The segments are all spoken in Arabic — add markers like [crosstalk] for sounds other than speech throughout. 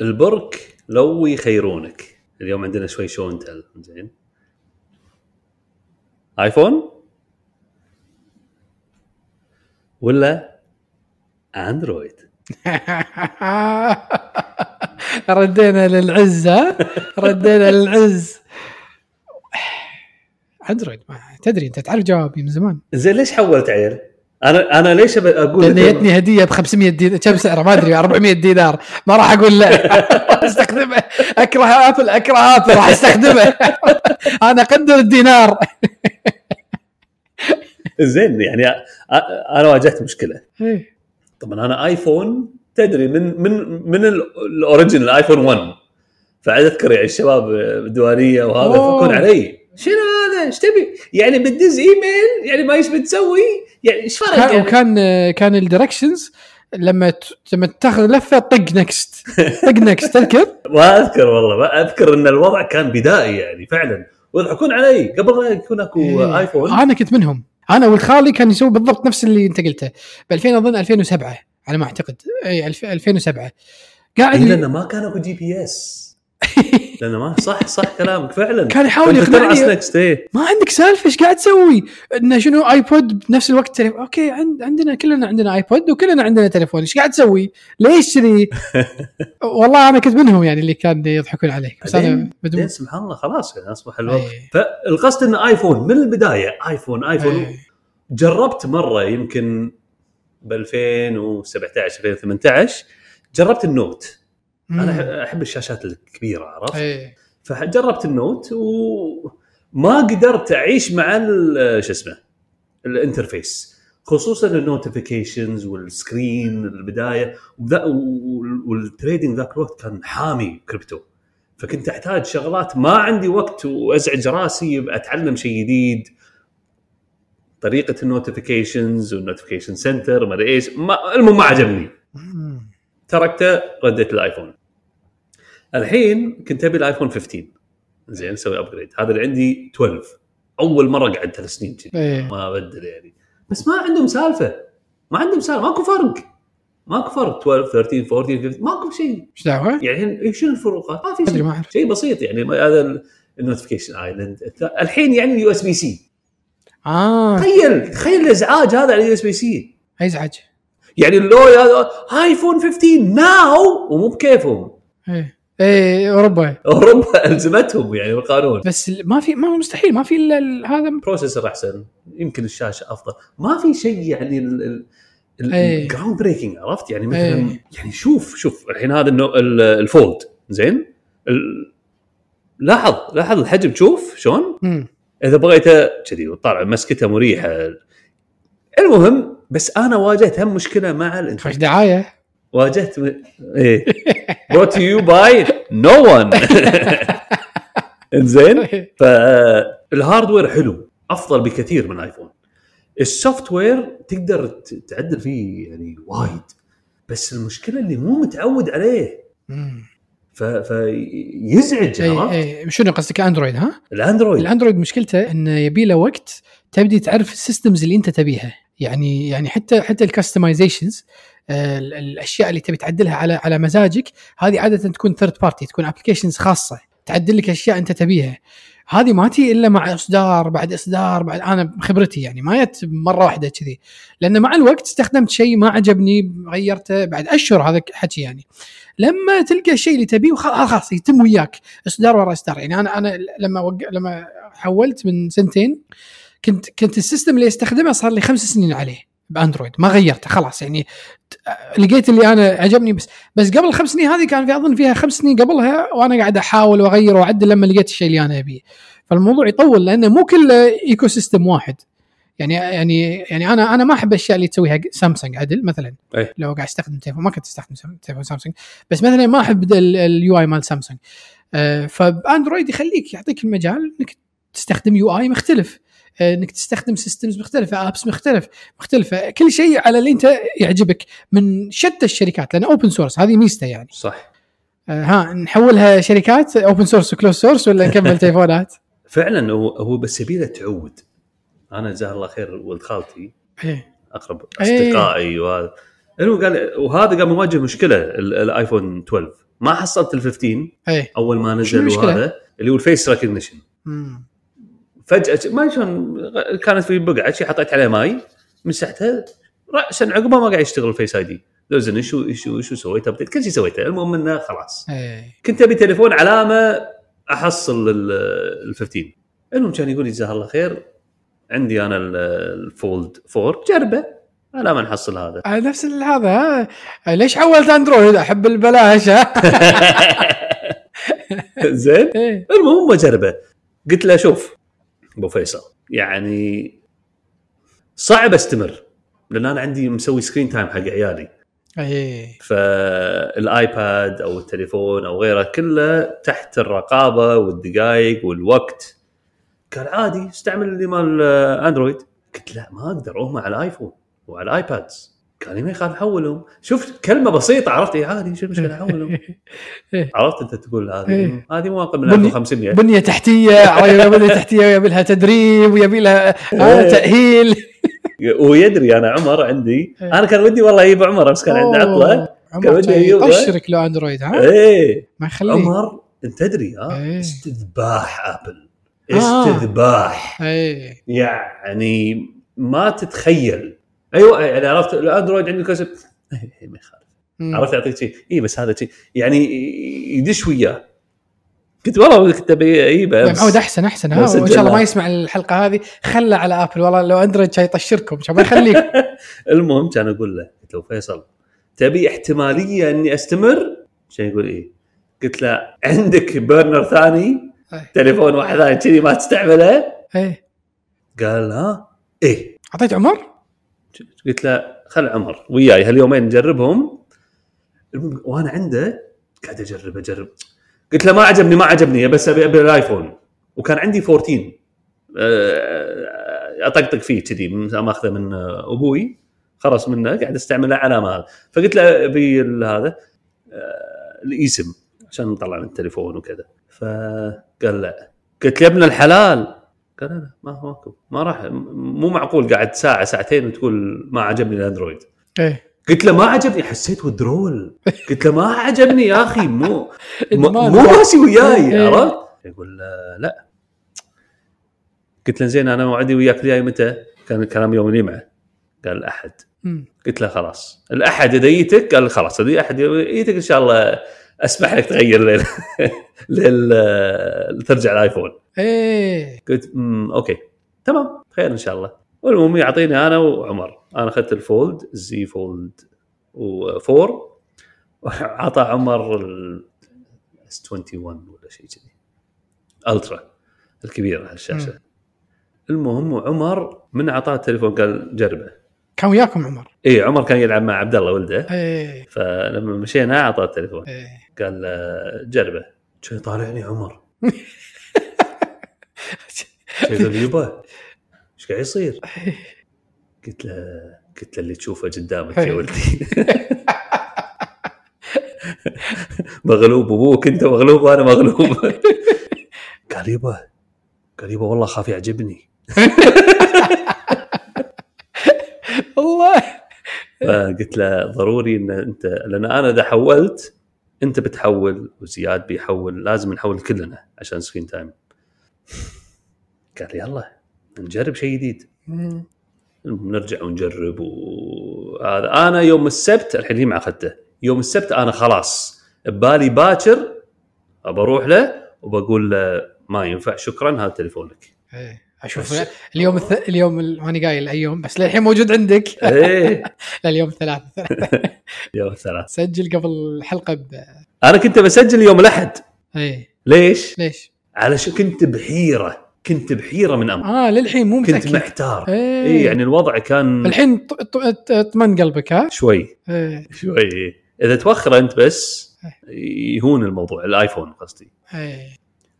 البرك لو يخيرونك اليوم عندنا شوي شو انتل زين. آيفون؟ ولا أندرويد؟ [laughs] ردينا للعز ها؟ ردينا للعز. أندرويد ما تدري أنت تعرف جوابي من زمان. زين ليش حولت عيل؟ أنا أنا ليش أقول لأن لك- جتني هدية ب 500 دينار كم سعره ما أدري 400 دينار. ما راح أقول لا. [laughs] استخدمه أكره آبل أكره آبل راح أستخدمه. [laughs] أنا أقدر الدينار. [laughs] زين يعني أنا واجهت مشكلة. إيه. طبعا أنا آيفون تدري من من من ال- original آيفون 1 فعاد اذكر يعني الشباب بالديوانيه وهذا. يفكون علي. شنو؟ إيش تبي؟ يعني بتدز إيميل يعني ما إيش بتسوي؟ يعني إيش فرق يعني؟ وكان كان ال directions لما لما تاخذ لفة طق next طق next تذكر؟ [laughs] ما أذكر والله ما أذكر إن الوضع كان بدائي يعني فعلا ويضحكون علي قبل لا يكون أكو إيه. ايفون أنا كنت منهم أنا والخالي كان يسوي بالضبط نفس اللي أنت قلته ب 2000 اظن 2007 على ما أعتقد اي 2007 قاعد إيه لأنه ما كان أكو GPS لأنه ما صح صح كلامك فعلا كان يحاول يقنعني إيه ما عندك سالفة إيش قاعد تسوي؟ إنه شنو ايبود بنفس الوقت تليفون okay عند عندنا كلنا عندنا ايبود وكلنا عندنا تليفون إيش قاعد تسوي؟ ليش كذي؟ [laughs] والله أنا كنت منهم يعني اللي كان يضحكون عليك بس أنا بدون سبحان الله خلاص يعني أصبح الوضع إيه. فالقصد إنه ايفون من البداية ايفون ايفون إيه. جربت مرة يمكن ب 2017 2018 جربت ال Note مم. أنا أحب الشاشات الكبيرة عرفت إيه. فجربت ال Note وما قدرت أعيش مع شو اسمه ال interface خصوصا ال notifications وال screen البداية وال trading ذاك الوقت كان حامي كريبتو فكنت أحتاج شغلات ما عندي وقت وأزعج راسي اتعلم شيء جديد طريقة ال notifications وال notification center ما أدري إيش المهم ما عجبني. تركته رديت الآيفون. الحين كنت أبي الآيفون 15 زين أسوي upgrade هذا اللي عندي 12 أول مرة قعدت ثلاث سنين كذي. إيه. ما ابدل يعني. بس ما عندهم سالفة. ما عندهم سالفة. ماكو فرق. ماكو فرق. 12 13 14 15 ماكو شيء. إيش دعوة؟ يعني شنو الفروقات؟ ما في شيء. ما. شيء بسيط يعني. هذا ال notification island الحين يعني ال USB-C آه. تخيل. تخيل الإزعاج هذا على ال USB-C ازعج يعني اللوي هذا آيفون 15 now ومو بكيفهم. إيه. إيه أوروبا. أوروبا [laughs] ألزمتهم يعني بالقانون. بس ال- ما في ما مستحيل ما في إلا ال- هذا processor أحسن. يمكن الشاشة أفضل. ما في شيء يعني إيه. ال groundbreaking عرفت؟ يعني مثلا إيه. يعني شوف شوف الحين هذا النوع- ال- ال Fold زين؟ ال- لاحظ لاحظ الحجم شوف شلون. إذا بغيته كذي وطالع مسكته مريحة. المهم بس أنا واجهت هم مشكلة مع الإنترنت. دعاية؟ واجهت م... إيه. Brought to you by no one. [laughs] إنزين؟ فال hardware حلو أفضل بكثير من ايفون ال software تقدر تعدل فيه يعني وايد بس المشكلة اللي مو متعود عليه. ف... فيزعج اي اي شنو قصدك أندرويد ها؟ الأندرويد. الأندرويد مشكلته انه يبي له وقت تبدي تعرف ال systems اللي أنت تبيها. يعني يعني حتى حتى ال customizations الأشياء اللي تبي تعدلها على على مزاجك هذه عادة تكون third party تكون applications خاصة تعدل لك أشياء أنت تبيها. هذه ما تجي إلا مع إصدار بعد إصدار بعد أنا بخبرتي يعني ما جت مرة واحدة كذي. لأن مع الوقت استخدمت شيء ما عجبني غيرته بعد أشهر هذا حكي يعني. لما تلقى الشيء اللي تبيه وخ- خلاص يتم وياك إصدار ورا إصدار. يعني أنا أنا لما وق... لما حولت من سنتين كنت كنت ال system اللي أستخدمه صار لي خمس سنين عليه بأندرويد ما غيرته خلاص يعني. لقيت اللي أنا عجبني بس بس قبل الخمس سنين هذه كان في أظن فيها خمس سنين قبلها وأنا قاعد أحاول وأغير وأعدل لما لقيت الشيء اللي أنا أبيه. فالموضوع يطول لأنه مو كله ecosystem واحد. يعني يعني يعني أنا أنا ما أحب الأشياء اللي تسويها سامسونج عدل مثلا. أي. لو قاعد أستخدم تليفون ما كنت أستخدم تليفون سامسونج. بس مثلا ما أحب ال UI مال سامسونج. آه، فاندرويد يخليك يعطيك المجال إنك تستخدم UI مختلف. إنك تستخدم systems مختلفة apps مختلف مختلفة. كل شيء على اللي أنت يعجبك من شتى الشركات لأن open source هذه ميزته يعني. صح. آه، ها نحولها شركات open source و closed source ولا نكمل [laughs] تليفونات؟ فعلا هو هو بس يبيله تعود. أنا جزاه الله خير ولد خالتي إيه. أقرب إيه. اصدقائي وهذا المهم قال وهذا قام يواجه مشكلة ال- الايفون 12 ما حصلت ال 15 إيه. أول ما نزل؟ وهذا اللي هو ال face recognition. فجأة ما شلون كانت في بقعة شي حطيت عليه ماي مسحتها راسا عقبها ما قاعد يشتغل ال Face ID لوزن شو شو شو سويت؟ update كل شيء سويته. المهم إنه خلاص. إيه. كنت أبي تليفون علامة أحصل ال ال 15 المهم كان يقول لي جزاه الله خير عندي أنا ال- ال Fold 4 جربه. على ما نحصل هذا. آه، نفس هذا ها؟ ليش حولت أندرويد؟ أحب البلاش [laughs] زين. [laughs] إيه. المهم بجربه قلت له شوف أبو فيصل. يعني صعب أستمر لأن أنا عندي مسوي screen time حق عيالي. إيه. فالآيباد أو التليفون أو غيره كله تحت الرقابة والدقائق والوقت. قال عادي استعمل اللي مال اندرويد قلت لا ما أقدر هم على الآيفون وعلى الآيبادز. قال ما يخالف حولهم. شوف كلمة بسيطة عرفت؟ عادي شو المشكلة؟ [laughs] حولهم. عرفت أنت تقول هذه؟ إيه. هذه مو أقل من بني- 1500 بنية تحتية [laughs] بنية تحتية ويبي لها تدريب ويبي لها إيه. تأهيل. [laughs] ويدري أنا عمر عندي. إيه. أنا كان ودي والله أجيب عمر امس كان عندي عطلة. كان ودي جاي أيوه. يطشرك لو أندرويد ها؟ إيه. ما يخليه عمر أنت تدري ها؟ إيه. استذباح آبل. آه. استذباح. إيه. يعني ما تتخيل. أيوه يعني عرفت الأندرويد عندي كسب إيه، ما يخالف. عرفت يعطيك شيء؟ اي بس هذا شيء. يعني يدش وياه. قلت والله كنت ابي اجيبه بس. معود أحسن أحسن. ها وإن شاء الله. ما يسمع الحلقة هذه خله على ابل والله لو أندرويد كان يطشركم عشان ما يخليك. [laughs] المهم كان أقول له قلت له فيصل تبي احتمالية إني أستمر؟ كان يقول إيه. قلت له عندك برنر ثاني؟ إيه. تليفون واحد ثاني كذي ما تستعمله؟ إيه. قال ها إيه. أعطيت عمر؟ قلت له خل عمر وياي هاليومين نجربهم. وأنا عنده قاعد أجرب أجرب. قلت له ما عجبني ما عجبني بس أبي أبي الآيفون. وكان عندي 14 أه، أطقطق فيه كذي ماخذه من آه، أبوي خلص منه قاعد أستعمله على ما هذا فقلت له أبي هذا آه، الإيسم عشان نطلع من التليفون وكذا. فقال لا. قلت له يا ابن الحلال. قال لا ما هو ماكو ما راح مو معقول قاعد ساعة ساعتين وتقول ما عجبني الأندرويد. إيه. قلت له ما عجبني حسيت ودرول قلت له ما عجبني يا أخي مو [laughs] مو ماشي وياي إيه. عرفت؟ يقول لا قلت له زين أنا موعدي وياك الجاي متى؟ كان الكلام يوم الجمعه قال الاحد. قلت له خلاص. الأحد إذا جيتك قال خلاص إذا احد جيتك إن شاء الله أسمح لك تغير لل, [laughs] لل... ترجع الآيفون. إيه. قلت امم أوكي تمام خير إن شاء الله. والمهم يعطيني أنا وعمر. أنا أخذت ال fold ال Z Fold 4 عطى عمر ال S 21 ولا شيء كذي. Ultra الكبيره على الشاشة. المهم وعمر من اعطاه التليفون قال جربه. كان وياكم عمر. اي عمر كان يلعب مع عبد الله ولده. إيه. فلما مشينا أعطاه التليفون. إيه. قال آه، جربه. شو طالعني عمر؟ يقول يبا إيش قاعد يصير؟ قلت له قلت له اللي تشوفه قدامك يا ولدي. مغلوب أبوك أنت مغلوب وأنا مغلوب. قال يبا قال يبا والله خاف يعجبني والله فقلت له ضروري إن أنت لأن أنا إذا حولت أنت بتحول وزياد بيحول لازم نحول كلنا عشان screen time قال يلا نجرب شيء جديد. نرجع ونجرب وهذا أنا يوم السبت الحين ما أخذته. يوم السبت أنا خلاص ببالي باكر ابى أروح له وبقول له ما ينفع شكرا هذا تليفونك. إيه. أشوف بس- اليوم الث... اليوم ال- ماني قايل الأيام بس للحين موجود عندك. إيه. [laughs] اليوم الثلاث [laughs] يوم الثلاث سجل قبل الحلقة ب... أنا كنت بسجل يوم الأحد. إيه. ليش؟ ليش؟ علشان كنت بحيرة كنت بحيرة من أمر. آه للحين مو كنت متأكد. محتار. اي يعني الوضع كان الحين ط- ط- ط- اطمن قلبك ها؟ شوي. إيه. شوي. إذا توخر أنت بس يهون الموضوع الآيفون قصدي. إيه.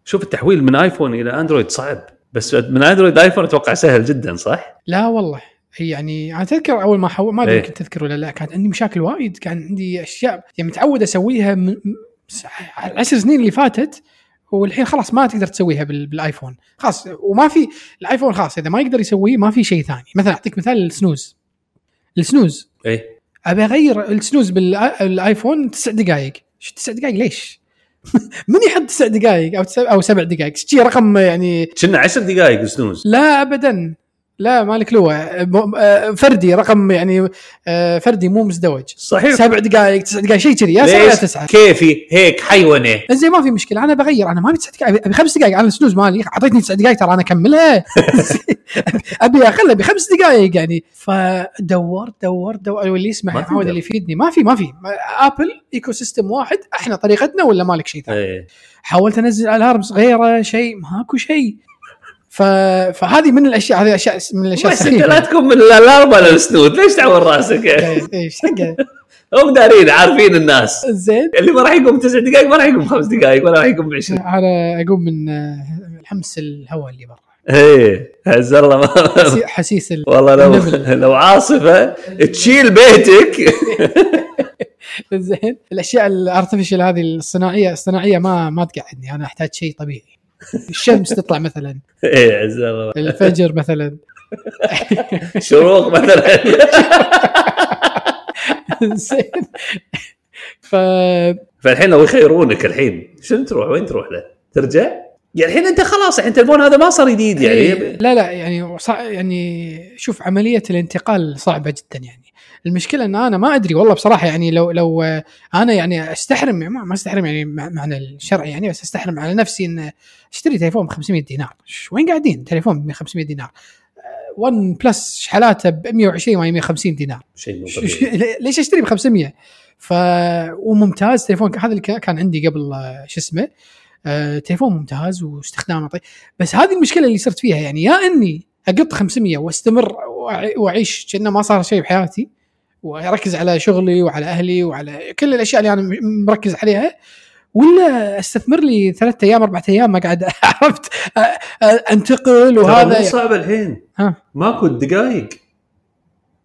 شوف التحويل من آيفون إلى أندرويد صعب. بس من اندرويد ايفون أتوقع سهل جدا صح؟ لا والله. هي يعني أنا تذكر أول ما حول ما أدري إيه. يمكن تذكر ولا لا كانت عندي مشاكل وايد كان عندي أشياء يعني متعود أسويها من العشر سنين اللي فاتت والحين خلاص ما تقدر تسويها بال- بالآيفون. خلاص وما في الآيفون خلاص إذا ما يقدر يسويه ما في شيء ثاني. مثلا أعطيك مثال السنوز. السنوز. إيه. أبي أغير السنوز بالايفون تسع دقائق تسع دقائق ليش؟ [laughs] من يحط تسع دقائق أو تسع أو سبع دقائق؟ شي رقم يعني كنا 10 دقائق سنوز لا ابدا لا مالك لوه م- آه، فردي رقم يعني آه، فردي مو مزدوج. صحيح. سبع دقائق تسع دقائق شيء كذي. يا سبعه يا تسعه كيفي هيك حيوانة. زين ما في مشكلة. أنا بغير أنا ما ابي تسع دقائق. ابي خمس دقائق أنا ال snooze مالي. أعطيتني تسع دقائق ترى أنا أكملها. [laughs] أبي أقل أبي خمس دقائق يعني. فدورت دورت دورت واللي يا في معود دور. اللي يفيدني. ما في ما في. Apple ecosystem واحد إحنا طريقتنا ولا مالك شيء ثاني؟ إيه. حاولت أنزل alarms غيره شيء. ماكو شيء. ف... فهذه من الاشياء هذه أشياء من الأشياء بس انت لا تكون من ال alarm ولا ال snooze ليش تعور راسك؟ إيه، إيش حقه هم دارين عارفين الناس. زين. اللي ما راح يقوم تسع دقائق ما راح يقوم خمس دقائق ولا راح يقوم بعشرين أنا أقوم من آه، حمس الهواء اللي برا. إيه عز الله. ما حسيس ال... والله لو. لو عاصفة تشيل بيتك. [laughs] زين. الأشياء الارتفيشال هذه الصناعيه الصناعية ما ما تقعدني. أنا أحتاج شيء طبيعي. الشمس تطلع مثلا. إيه عز الله. الفجر مثلا. شروق مثلا. زين. ف فالحين لو يخيرونك الحين شنو تروح؟ وين تروح له؟ ترجع؟ يعني الحين أنت خلاص الحين التليفون هذا ما صار جديد يعني. إيه، لا لا يعني. يعني شوف عملية الانتقال صعبة جدا يعني. المشكلة إن أنا ما أدري والله بصراحة يعني لو لو آه، أنا يعني أستحرم ما ما أستحرم يعني مع- معنى الشرعي يعني بس أستحرم على نفسي إن أشتري تليفون ب 500 دينار وين قاعدين؟ تليفون ب 500 دينار OnePlus شحالاته ب 120 ولا 150 دينار. شيء [laughs] ليش أشتري ب 500 ف وممتاز تليفون. هذا اللي كان عندي قبل آه، شو اسمه آه، تليفون ممتاز واستخدامه طيب. بس هذه المشكلة اللي صرت فيها يعني يا إني أقط 500 وأستمر وأعيش كأنه ما صار شيء بحياتي. واركز على شغلي وعلى أهلي وعلى كل الأشياء اللي أنا مركز عليها ولا أستثمر لي ثلاثة أيام أربعة أيام؟ ما قاعد [laughs] عرفت؟ أنتقل وهذا مو صعب الحين. ها. ماكو دقائق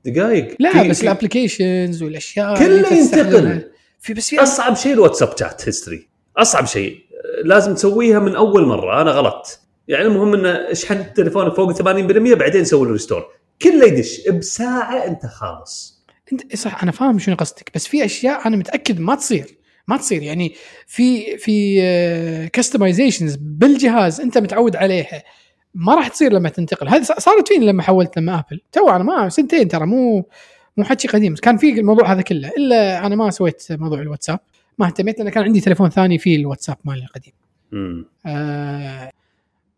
دقائق لا بس ال applications والأشياء كله. ينتقل. في بس في أصعب شيء الواتساب chat history أصعب شيء. لازم تسويها من أول مرة. أنا غلط. يعني المهم إن اشحن تليفونك فوق 80% بعدين سوي له restore كله يدش. بساعة أنت خالص. انت صح أنا فاهم شنو قصدك بس في أشياء أنا متأكد ما تصير ما تصير. يعني في في customizations بالجهاز أنت متعود عليها ما راح تصير لما تنتقل. هذه صارت فيني لما حولت لما ابل تو أنا ما سنتين ترى مو مو حكي قديم. كان في الموضوع هذا كله إلا أنا ما سويت موضوع الواتساب ما اهتميت لأن كان عندي تليفون ثاني فيه الواتساب مالي القديم. آه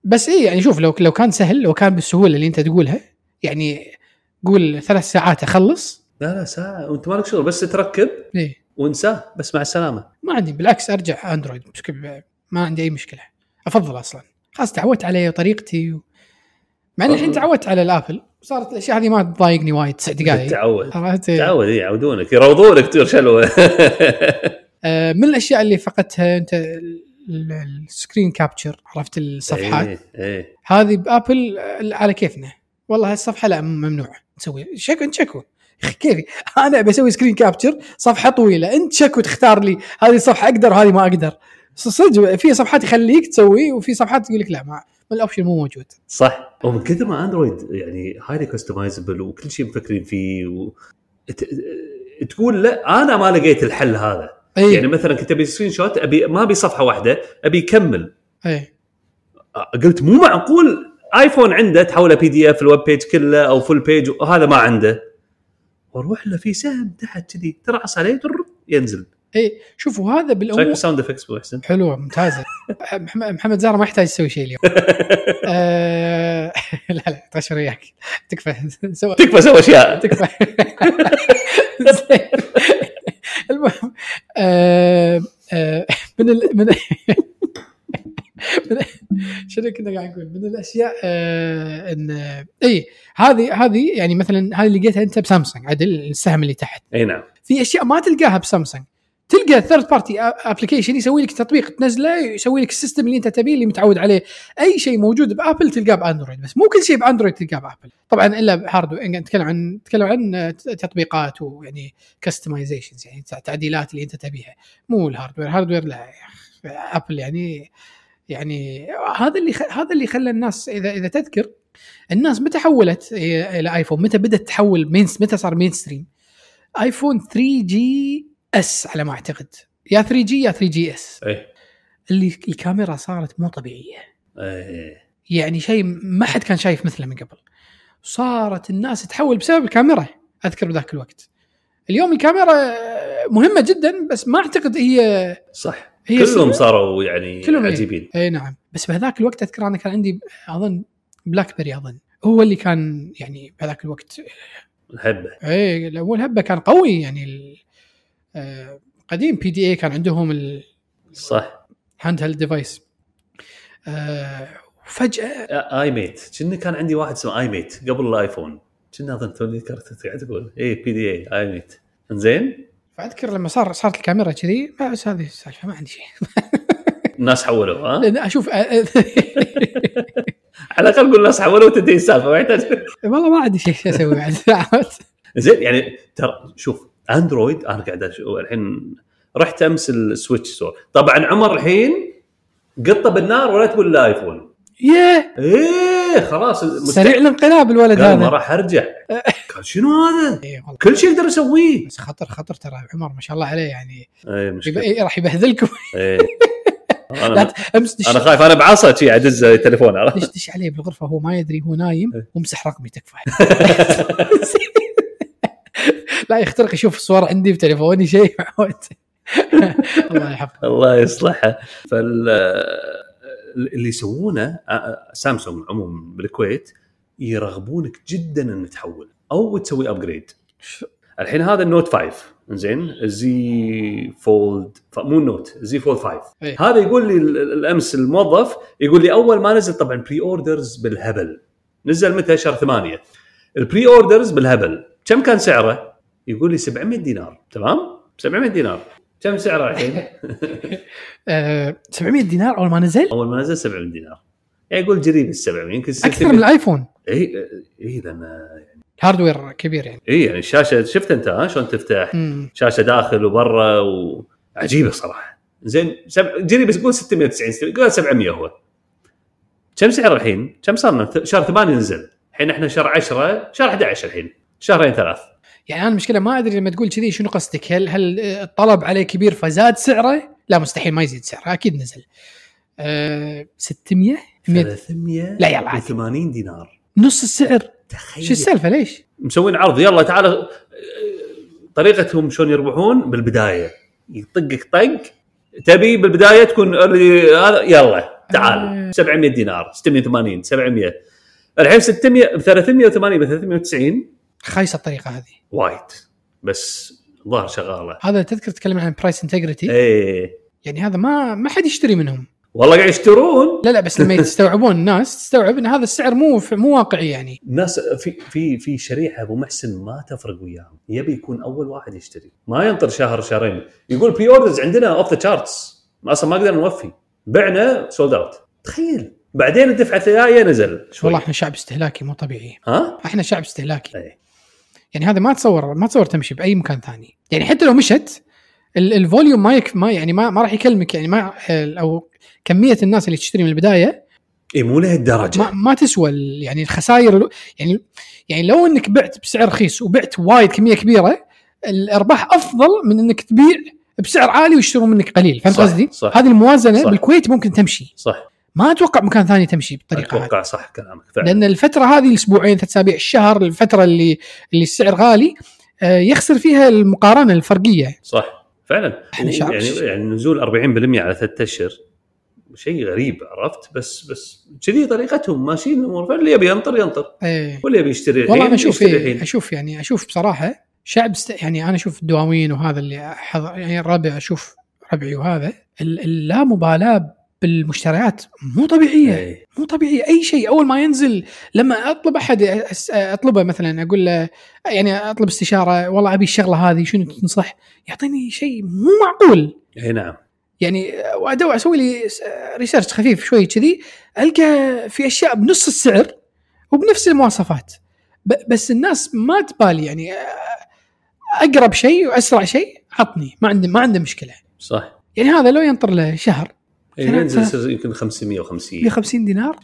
بس إيه يعني شوف لو لو كان سهل لو كان بالسهولة اللي أنت تقولها يعني قول ثلاث ساعات أخلص لا لا ساعة. وانت مالك شغل بس تركب؟ ليه وانساه بس مع السلامة. ما عندي بالعكس أرجع أندرويد. بشكل- ما عندي أي مشكلة. أفضل أصلا. خلاص تعودت عليه وطريقتي و... مع إني الحين تعودت على الآبل. صارت الأشياء هذه ما تضايقني وايد تسع دقائق تعود. تعود إيه، يعودونك يروضونك تصير شلوه. [laughs] آه، من الأشياء اللي فقدتها أنت؟ ال- ال- ال screen capture. عرفت الصفحات؟ إيه إيه هذه بآبل آه، على كيفنا. والله هالصفحة لا ممنوع تسوي شكو شكو كيفي أنا بسوي screen capture صفحة طويلة. انت شكو تختار لي هذه الصفحة أقدر هذه ما أقدر. صدق في صفحات يخليك تسوي وفي صفحات يقول لك لا ما ال option مو موجود. صح. ومن كثر ما أندرويد يعني highly customizable وكل شيء مفكرين فيه و... تقول لا أنا ما لقيت الحل هذا. اي يعني مثلا كنت أبي screenshot ابي ما أبي صفحة واحدة أبي يكمل. اي قلت مو معقول. ايفون عنده تحوله PDF ال web page كله أو full page وهذا ما عنده. وأروح له في سهم تحت كذي ترعص عليه ينزل. اي شوفوا هذا بالامور بال sound effects ابو حسن؟ حلوة ممتازه [laughs] محمد زهره ما يحتاج يسوي شيء اليوم. [laughs] آه، [laughs] لا لا تغشر وياك. تكفى. سوى تكفى سوى أشياء. تكفى. المهم آه، آه، من ال... من من [laughs] شنو كنا قاعد نقول؟ من الأشياء آه، إن اي هذه هذه يعني مثلا هذه اللي لقيتها أنت بسامسونج عدل السهم اللي تحت. إي نعم. في أشياء ما تلقاها بسامسونج. تلقى third party application يسوي لك تطبيق تنزله يسوي لك ال system اللي أنت تبيه اللي متعود عليه. أي شيء موجود بأبل تلقاه بأندرويد بس مو كل شيء بأندرويد تلقاه بأبل. طبعا إلا ب hardware نتكلم عن نتكلم عن تطبيقات ويعني customizations يعني تعديلات اللي أنت تبيها. مو ال hardware ال hardware لا Apple يعني يعني هذا اللي خ... هذا اللي خلى الناس إذا إذا تذكر الناس متى حولت إلى iPhone متى بدأت تحول main متى صار mainstream iPhone 3GS على ما أعتقد. يا 3G يا 3GS إيه. اللي الكاميرا صارت مو طبيعية. إيه. يعني شيء ما حد كان شايف مثله من قبل. صارت الناس تحول بسبب الكاميرا. أذكر بذاك الوقت. اليوم الكاميرا مهمة جدا بس ما أعتقد هي صح. هي كلهم صاروا يعني كلهم إيه. عجيبين. اي نعم. بس بهذاك الوقت أذكر أنا كان عندي أظن BlackBerry أظن. هو اللي كان يعني بهذاك الوقت الهبة. اي الأول هبة كان قوي يعني ال- آه، قديم. PDA كان عندهم ال hand صح. held device وفجأة i-mate كنا كان عندي واحد اسمه i-mate قبل ال iPhone. كنا أظن توني ذكرت قاعد تقول اي PDA i-mate زين فاذكر لما صار صارت الكاميرا كذي بس هذه السالفة ما عندي شيء. الناس حولوا ها؟ لأن أشوف [laughs] على الأقل قول الناس حولوا وتنتهي السالفة ما يحتاج. والله ما عندي شيء أسوي بعد؟ [laughs] زين يعني ترى شوف Android أنا قاعد الحين رحت أمس ال Switch store طبعا عمر الحين قطة بالنار ولا تقول لا ايفون ياه إيه خلاص سريع الانقلاب الولد قال ما هذا راح أرجع. [laughs] قال شنو هذا؟ إيه والله. كل شيء يقدر يسويه. بس خطر خطر ترى عمر ما شاء الله عليه يعني. إيه مشكلة. إيه، راح يبهذلكم. إيه. [laughs] أنا أمس دش أنا خايف أنا بعصا شي أدز التليفون عرفت؟ دش دش عليه بالغرفة هو ما يدري هو نايم إيه. ومسح رقمي تكفى. [laughs] لا يخترق يشوف الصور عندي بتليفوني شيء. الله يحفظه. الله يصلحه. فال اللي يسوونه سامسونج عموما بالكويت يرغبونك جدا ان تحول أو تسوي upgrade الحين هذا ال Note 5 زين ال Z Fold مو ال Note ال Z Fold 5 إيه. هذا يقول لي ال- ال- الأمس الموظف يقول لي أول ما نزل طبعا pre-orders بالهبل. نزل متى؟ شهر 8 ال pre-orders بالهبل. كم كان سعره؟ يقول لي 700 دينار. تمام؟ 700 دينار. كم سعره الحين؟ [laughs] آه، 700 دينار أول ما نزل؟ أول ما نزل 700 دينار. يعني يقول قريب ال 700 يمكن أكثر 600 من ال iPhone. اي اي لأن hardware كبير يعني. اي يعني الشاشه شفت أنت ها شلون تفتح؟ مم. شاشة داخل وبرا وعجيبه صراحة. زين سب... جري بس قول 690 ستمية، قول 700 هو. كم سعر الحين؟ كم صار شهر 8 نزل. الحين إحنا شهر 10 شهر 11 الحين. شهرين ثلاث. يعني أنا المشكلة ما أدري لما تقول كذي شنو قصدك. هل هل الطلب عليه كبير فزاد سعره؟ لا مستحيل ما يزيد سعره أكيد نزل. أه 600 100 300 لا يلا عادي. 80 دينار. نص السعر. تخيل. شو السالفة؟ ليش؟ مسوين عرض. يلا تعال. طريقتهم شلون يربحون بالبداية. يطقك طق. تبي بالبداية تكون هذا يلا آه. تعال 700 دينار 680 700 الحين 600 ب 380 ب 390 خايسة الطريقة هذه. وايد. بس ظهر شغالة. هذا تذكر تكلم عن price integrity إيه. يعني هذا ما ما حد يشتري منهم. والله قاعد يشترون. لا لا بس لما [laughs] يستوعبون الناس تستوعب إن هذا السعر مو مو واقعي يعني. الناس في في في شريحة أبو محسن ما تفرق وياهم. يبي يكون أول واحد يشتري. ما ينطر شهر شهرين. يقول pre-orders عندنا off the charts أصلا ما قدرنا نوفي. بعنا sold out تخيل. بعدين الدفعة الثانية نزل. شوي. والله إحنا شعب استهلاكي مو طبيعي. ها؟ إحنا شعب استهلاكي. اي يعني هذا ما تصور ما تصور تمشي بأي مكان ثاني. يعني حتى لو مشت ال- ال volume ما يكفي ما يعني ما, ما راح يكلمك. يعني ما أو كمية الناس اللي تشتري من البداية إي مو لهالدرجه ما, ما تسوى يعني الخسائر ال- يعني يعني لو إنك بعت بسعر رخيص وبعت وايد كمية كبيرة الأرباح أفضل من إنك تبيع بسعر عالي ويشترون منك قليل. فهمت قصدي؟ هذه الموازنة صح. بالكويت ممكن تمشي. صح. ما أتوقع مكان ثاني تمشي بالطريقة هذه أتوقع صح كلامك فعلا. لأن الفترة هذه الأسبوعين ثلاث أسابيع الشهر الفترة اللي اللي السعر غالي آه، يخسر فيها المقارنة الفرقية. صح فعلا. يعني ش- يعني نزول 40% على ثلاثة أشهر شيء غريب عرفت؟ بس بس كذي طريقتهم ماشيين الأمور. فاللي يبي ينطر ينطر. إيه. واللي يبي يشتري الحين والله أنا أشوف إيه أشوف يعني أشوف بصراحة شعب است... يعني أنا أشوف الدواوين وهذا اللي حضر يعني الربع أشوف ربعي وهذا ال- اللامبالاه بالمشتريات. مو طبيعية. إيه. مو طبيعية. أي شيء. أول ما ينزل لما أطلب أحد أطلبه مثلا أقول له يعني أطلب استشارة والله أبي الشغلة هذه شنو تنصح؟ يعطيني شيء مو معقول. إي نعم. يعني وادور أسوي لي research خفيف شوي كذي ألقى في أشياء بنص السعر وبنفس المواصفات. بس الناس ما تبالي. يعني أقرب شيء وأسرع شيء عطني. ما عندي ما عنده مشكلة. صح. يعني هذا لو ينطر له شهر ينزل يصير يمكن 550 ب 50 دينار؟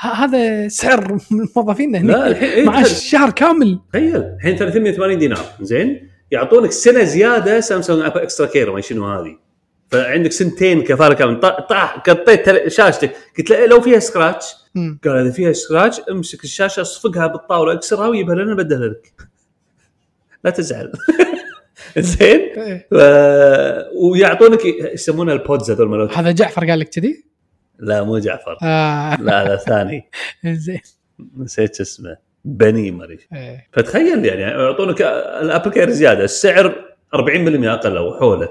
ه- هذا سعر الموظفين هنا لا الحين إيه، معاش شهر كامل. تخيل الحين 380 دينار. زين؟ يعطونك سنة زيادة سامسونج اب extra care ما شنو هذه. فعندك سنتين كفالة كامل طا- طاح قطيت شاشتك. قلت له إيه لو فيها scratch. قال إذا فيها scratch امسك الشاشة اصفقها بالطاولة اكسرها ويبها لنا بدلها لك. [laughs] لا تزعل. [laughs] [laughs] زين؟ إيه. ويعطونك يسمونها ال Buds هذول مالوت. هذا جعفر قال لك كذي؟ لا مو جعفر. آه. لا لا ثاني. [laughs] زين. نسيت اسمه. بني مري إيه. فتخيل يعني يعطونك ال Apple Care زيادة. السعر 40% أقل أو حوله.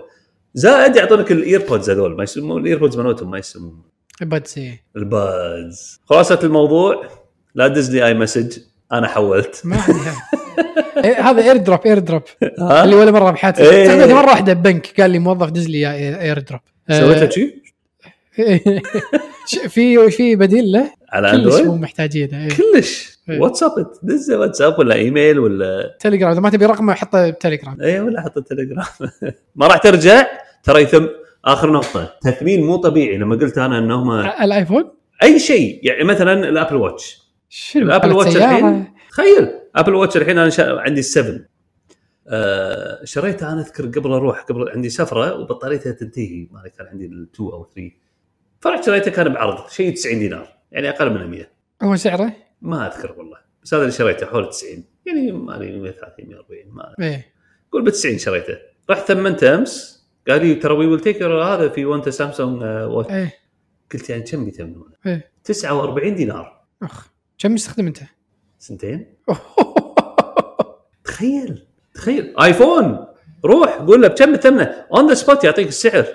زائد يعطونك ال AirPods هذول. ما يسمون ال AirPods مالتهم ما يسمون. Buds إيه. ال Buds خلاصة الموضوع لا لي أي message أنا حولت. ما [laughs] هذا AirDrop AirDrop اللي ولا مرة بحياتي. إيه. استخدمته مرة واحدة ببنك قال لي موظف دز لي AirDrop سويت له شي؟ [laughs] ش- في في بديل له؟ على كلش مو Android محتاجينه إيه. كلش؟ إيه. واتساب دزه واتساب ولا إيميل ولا تليجرام إذا ما تبي رقمه حطه بتليجرام اي ولا حط التليجرام [laughs] ما راح ترجع؟ ترى يثم آخر نقطة. تثمين مو طبيعي. لما قلت أنا انهم ال iPhone أي شيء. يعني مثلا ال Apple Watch. شنو؟ ال Apple Watch؟ الحين؟ تخيل. Apple Watch الحين أنا شا... عندي ال seven آه شريته أنا أذكر قبل أروح قبل عندي سفرة وبطاريتها تنتهي. ما كان عندي ال2 أو 3 فرحت شريته كان بعرض شيء 90 دينار يعني أقل من 100 هو سعره؟ ما أذكر والله. بس هذا اللي شريته حول 90 يعني ما أدري 130 140 ما إيه. قول ب 90 شريته. رحت ثمنته أمس قال لي ترى وي ويل تيك هذا في وانت سامسونج واتش إيه. قلت يعني كم بيثمنونه؟ إيه. 49 دينار. أخ كم يستخدم انت؟ سنتين. [laughs] تخيل تخيل. آيفون روح قول له بكم ثمنه اون ذا سبوت يعطيك السعر.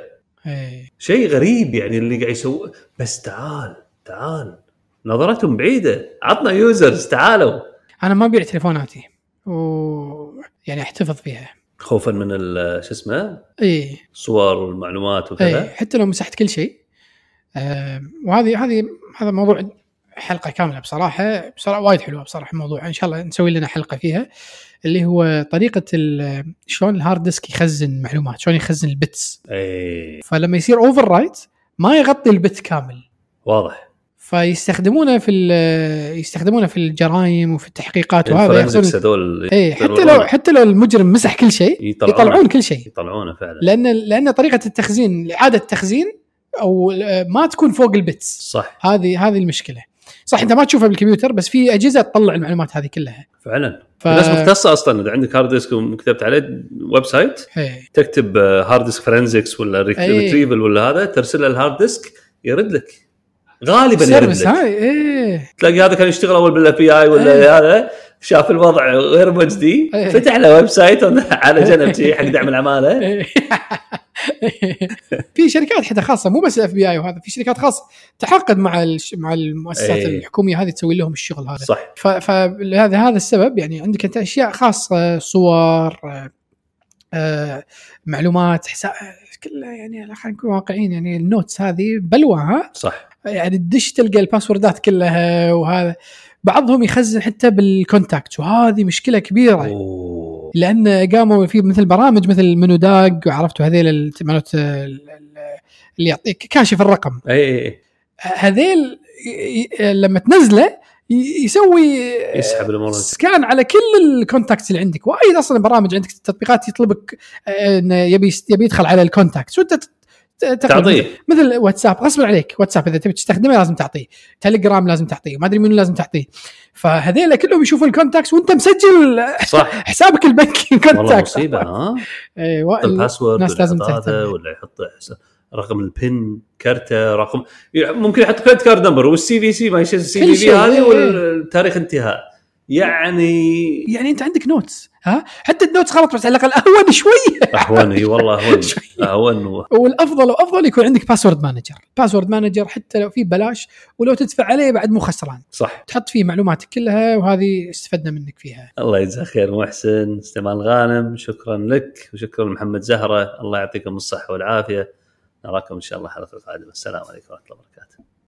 إيه. شيء غريب يعني اللي قاعد يسوي. بس تعال تعال. نظرتهم بعيدة. عطنا users تعالوا. أنا ما أبيع تليفوناتي. و يعني أحتفظ فيها خوفا من شو اسمه؟ إيه. الصور والمعلومات وكذا. حتى لو مسحت كل شيء. آه وهذه هذه هذا موضوع حلقة كاملة بصراحة بصراحة وايد حلوة بصراحة الموضوع. إن شاء الله نسوي لنا حلقة فيها اللي هو طريقة شلون ال hard disk يخزن معلومات شلون يخزن ال bits. اي فلما يصير overwrite ما يغطي ال bit كامل. واضح. فيستخدمونه في يستخدمونه في الجرائم وفي التحقيقات وهذا هذول اي حتى لو. حتى لو المجرم مسح كل شيء يطلعونه. يطلعون كل شيء. يطلعونه فعلا. لأن لأن طريقة التخزين إعادة التخزين أو آه، ما تكون فوق ال bits. صح. هذه هذه المشكلة. صح انت ما تشوفها بالكمبيوتر بس في أجهزة تطلع المعلومات هذه كلها فعلا ف... في ناس مختصة أصلا إذا عندك hard disk وكتبت عليه website إيه. تكتب hard disk forensics ولا. retrieval ولا هذا ترسل له ال hard disk يرد لك غالبا يرد لك هاي إيه تلاقي هذا كان يشتغل أول بال FBI ولا أي. هذا شاف الوضع غير مجدي أي. فتح له website على جنب شي حق دعم العمالة إيه. في شركات حتى خاصة مو بس ال FBI وهذا في شركات خاصة تعاقد مع. مع المؤسسات إيه. الحكومية هذه تسوي لهم الشغل هذا صح فلهذا هذا السبب يعني عندك أنت أشياء خاصة صور آه، آه، معلومات حساب كلها يعني خلينا نكون واقعيين يعني ال notes هذه بلوى ها صح يعني تدش تلقى ال passwordات كلها وهذا بعضهم يخزن حتى بال contact وهذه مشكلة كبيرة. أوه. لأن قاموا في مثل برامج مثل منو داق وعرفتوا هذيل مالت اللي يعطيك كاشف الرقم. اي اي اي هذيل لما تنزله يسوي يسحب الأمور. scan على كل ال contacts اللي عندك. وايد أصلا برامج عندك تطبيقات يطلبك آه، إنه يبي يبي يدخل على ال contacts. وأنت تعطيه. مثل واتساب. غصبا عليك واتساب إذا تبي تستخدمه لازم تعطيه. تليجرام لازم تعطيه. ما أدري منو لازم تعطيه. فهذيلا كلهم يشوفوا ال contacts وأنت مسجل صح. [laughs] حسابك البنكي والله ال contacts مصيبة ها؟ أيوه يحط ال password الناس لازم هذا. ولا يحط رقم ال PIN كرته رقم ممكن يحط credit card number وال CVC ما يصير ال CVV هذه إيه. والتاريخ انتهاء. يعني يعني انت عندك notes ها؟ حتى ال notes غلط بس على الأقل أهون شوي. [laughs] أهون إي والله أهون. [laughs] أهون و- والأفضل وافضل يكون عندك password manager password manager حتى لو في بلاش ولو تدفع عليه بعد مو خسران. صح. تحط فيه معلوماتك كلها وهذه استفدنا منك فيها. الله يجزاه خير محسن استمال غانم شكرا لك. وشكرا محمد زهرة. الله يعطيكم الصحة والعافية. نراكم إن شاء الله الحلقة القادمه السلام عليكم ورحمة الله وبركاته.